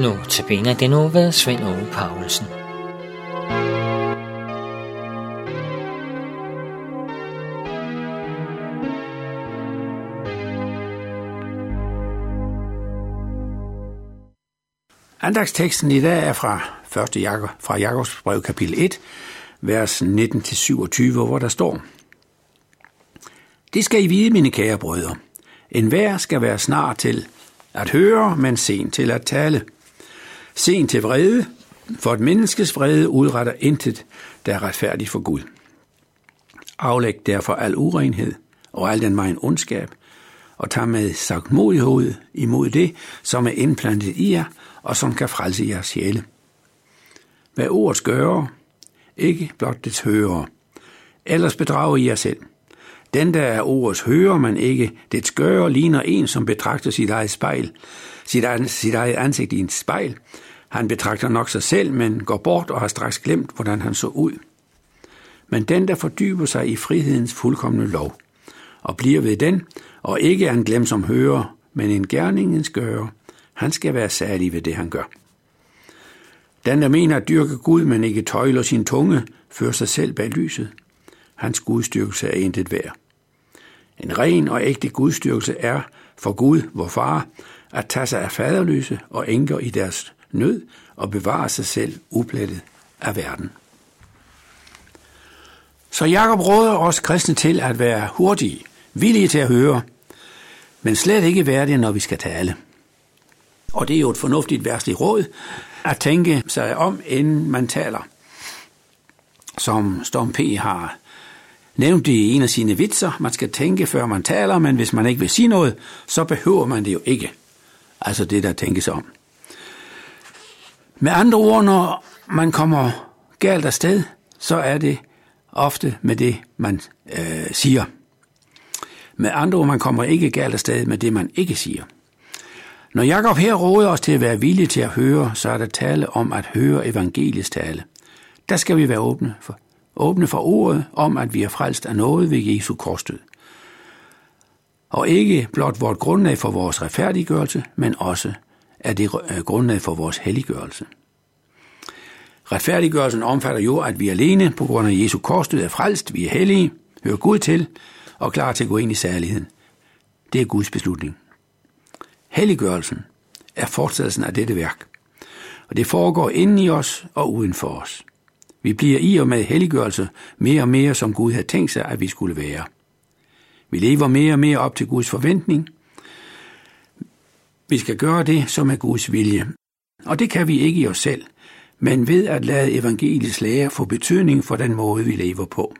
Nu til det nu ved Svend Ove Paulsen. Andagsteksten i dag er fra 1. Jakob, fra Jakobs brev kapitel 1, vers 19-27, hvor der står, Det skal I vide, mine kære brødre. En hver skal være snar til at høre, men sen til at tale. Sen til vrede, for et menneskes vrede udretter intet, der er retfærdigt for Gud. Aflæg derfor al urenhed og al den megen ondskab, og tag med sagt modighed imod det, som er indplantet i jer, og som kan frelse jeres sjæle. Hvad ordet gør, ikke blot dets hører. Ellers bedrager I jer selv. Den, der er ordets hører, man ikke dets skøre ligner en, som betragter sit eget spejl, sit, eget, sit eget ansigt i en spejl. Han betragter nok sig selv, men går bort og har straks glemt, hvordan han så ud. Men den, der fordyber sig i frihedens fuldkommende lov, og bliver ved den, og ikke er en glem som hører, men en gerningens gør, han skal være særlig ved det, han gør. Den, der mener at dyrke Gud, men ikke tøjler sin tunge, fører sig selv bag lyset. Hans gudstyrkelse er intet værd. En ren og ægte gudstyrkelse er for Gud, vor far, at tage sig af faderløse og enker i deres nød og bevare sig selv uplettet af verden. Så Jakob råder os kristne til at være hurtige, villige til at høre, men slet ikke værdige, når vi skal tale. Og det er jo et fornuftigt værstligt råd at tænke sig om, inden man taler. Som Storm P. har nævnte i en af sine vitser, man skal tænke, før man taler, men hvis man ikke vil sige noget, så behøver man det jo ikke. Altså det, der tænkes om. Med andre ord, når man kommer galt afsted, så er det ofte med det, man øh, siger. Med andre ord, man kommer ikke galt afsted med det, man ikke siger. Når Jakob her råder os til at være villige til at høre, så er der tale om at høre evangelisk tale. Der skal vi være åbne for, åbne for ordet om, at vi er frelst af noget ved Jesu korsdød. Og ikke blot vort grundlag for vores retfærdiggørelse, men også er det øh, grundlag for vores helliggørelse. Retfærdiggørelsen omfatter jo, at vi alene på grund af Jesu korsdød er frelst, vi er hellige, hører Gud til og klar til at gå ind i særligheden. Det er Guds beslutning. Helliggørelsen er fortsættelsen af dette værk, og det foregår inden i os og uden for os. Vi bliver i og med helliggørelse mere og mere, som Gud havde tænkt sig, at vi skulle være. Vi lever mere og mere op til Guds forventning. Vi skal gøre det, som er Guds vilje. Og det kan vi ikke i os selv, men ved at lade evangeliets lære få betydning for den måde, vi lever på.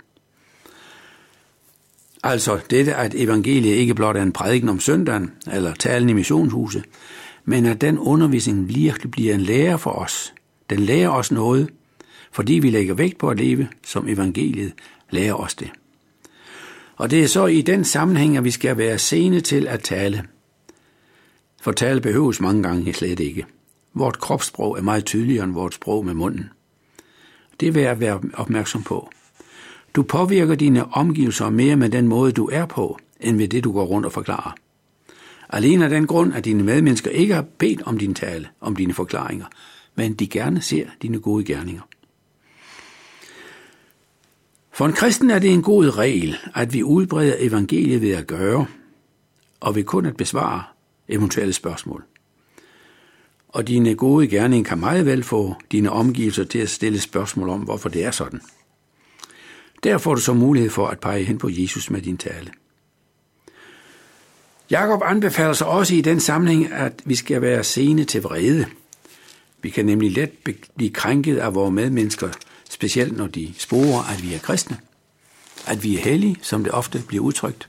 Altså dette, at evangeliet ikke blot er en prædiken om søndagen eller talen i missionshuset, men at den undervisning virkelig bliver en lære for os. Den lærer os noget, fordi vi lægger vægt på at leve, som evangeliet lærer os det. Og det er så i den sammenhæng, at vi skal være sene til at tale. For tale behøves mange gange slet ikke. Vort kropssprog er meget tydeligere end vort sprog med munden. Det vil jeg være opmærksom på. Du påvirker dine omgivelser mere med den måde, du er på, end ved det, du går rundt og forklarer. Alene af den grund, at dine medmennesker ikke har bedt om din tale, om dine forklaringer, men de gerne ser dine gode gerninger. For en kristen er det en god regel, at vi udbreder evangeliet ved at gøre, og ved kun at besvare eventuelle spørgsmål. Og dine gode gerninger kan meget vel få dine omgivelser til at stille spørgsmål om, hvorfor det er sådan. Der får du så mulighed for at pege hen på Jesus med din tale. Jakob anbefaler sig også i den sammenhæng, at vi skal være sene til vrede. Vi kan nemlig let blive krænket af vores medmennesker, specielt når de sporer, at vi er kristne. At vi er hellige, som det ofte bliver udtrykt.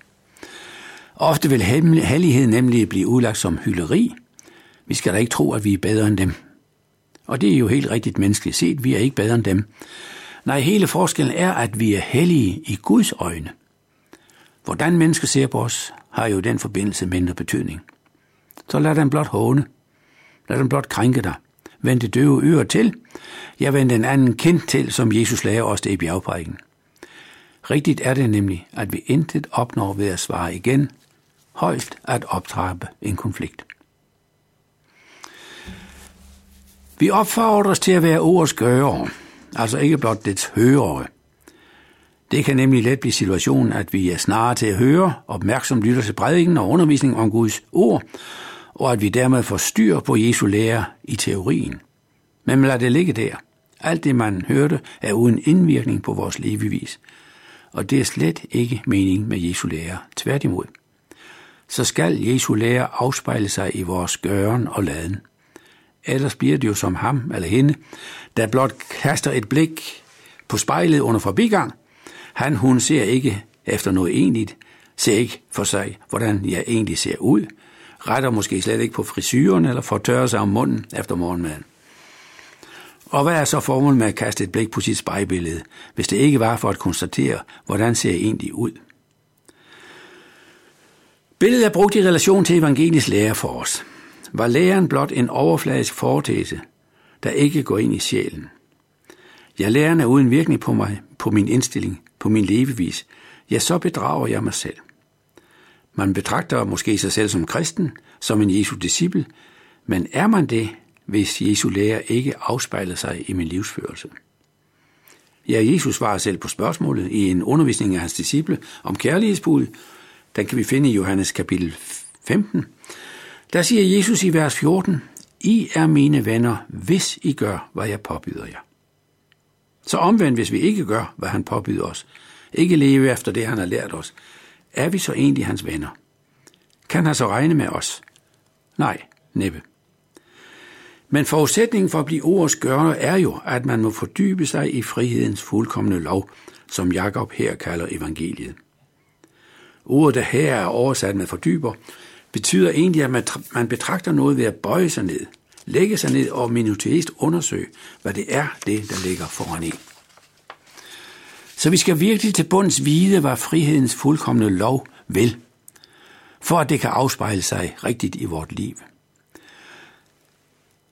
Ofte vil hellighed nemlig blive udlagt som hyleri. Vi skal da ikke tro, at vi er bedre end dem. Og det er jo helt rigtigt menneskeligt set. Vi er ikke bedre end dem. Nej, hele forskellen er, at vi er hellige i Guds øjne. Hvordan mennesker ser på os, har jo den forbindelse mindre betydning. Så lad dem blot håne. Lad dem blot krænke dig vendte døve ører til. Jeg vendte en anden kind til, som Jesus lærer os det i bjergprædiken. Rigtigt er det nemlig, at vi intet opnår ved at svare igen, højst at optrappe en konflikt. Vi opfordres til at være ordets gørere, altså ikke blot dets hørere. Det kan nemlig let blive situationen, at vi er snarere til at høre, opmærksomt lytter til prædiken og undervisning om Guds ord, og at vi dermed får styr på Jesu lære i teorien. Men lad det ligge der. Alt det, man hørte, er uden indvirkning på vores levevis. Og det er slet ikke mening med Jesu lære. Tværtimod. Så skal Jesu lære afspejle sig i vores gøren og laden. Ellers bliver det jo som ham eller hende, der blot kaster et blik på spejlet under forbigang. Han, hun ser ikke efter noget egentligt, ser ikke for sig, hvordan jeg egentlig ser ud, retter måske slet ikke på frisyren eller får tørret sig om munden efter morgenmaden. Og hvad er så formålet med at kaste et blik på sit spejlbillede, hvis det ikke var for at konstatere, hvordan ser jeg egentlig ud? Billedet er brugt i relation til evangelisk lære for os. Var læren blot en overfladisk foretese, der ikke går ind i sjælen? Ja, læren er uden virkning på mig, på min indstilling, på min levevis. Ja, så bedrager jeg mig selv. Man betragter måske sig selv som kristen, som en Jesu disciple, men er man det, hvis Jesu lære ikke afspejler sig i min livsførelse? Ja, Jesus svarer selv på spørgsmålet i en undervisning af hans disciple om kærlighedsbud. Den kan vi finde i Johannes kapitel 15. Der siger Jesus i vers 14, I er mine venner, hvis I gør, hvad jeg påbyder jer. Så omvendt, hvis vi ikke gør, hvad han påbyder os, ikke leve efter det, han har lært os, er vi så egentlig hans venner? Kan han så regne med os? Nej, næppe. Men forudsætningen for at blive ordets gørner er jo, at man må fordybe sig i frihedens fuldkommende lov, som Jakob her kalder evangeliet. Ordet, der her er oversat med fordyber, betyder egentlig, at man betragter noget ved at bøje sig ned, lægge sig ned og minutiøst undersøge, hvad det er, det der ligger foran en. Så vi skal virkelig til bunds vide, hvad frihedens fuldkommende lov vil, for at det kan afspejle sig rigtigt i vort liv.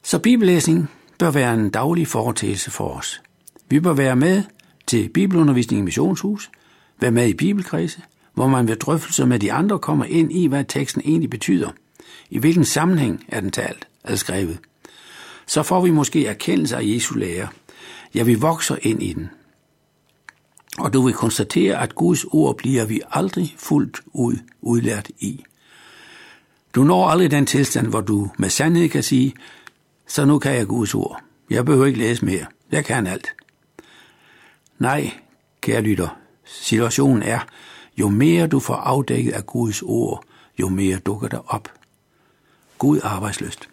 Så bibellæsning bør være en daglig foretagelse for os. Vi bør være med til bibelundervisning i missionshus, være med i bibelkredse, hvor man ved drøftelser med de andre kommer ind i, hvad teksten egentlig betyder. I hvilken sammenhæng er den talt eller skrevet. Så får vi måske erkendelse af Jesu lære. Ja, vi vokser ind i den. Og du vil konstatere, at Guds ord bliver vi aldrig fuldt ud udlært i. Du når aldrig den tilstand, hvor du med sandhed kan sige, så nu kan jeg Guds ord. Jeg behøver ikke læse mere. Jeg kan alt. Nej, kære lytter, situationen er, jo mere du får afdækket af Guds ord, jo mere dukker der op. God arbejdsløst.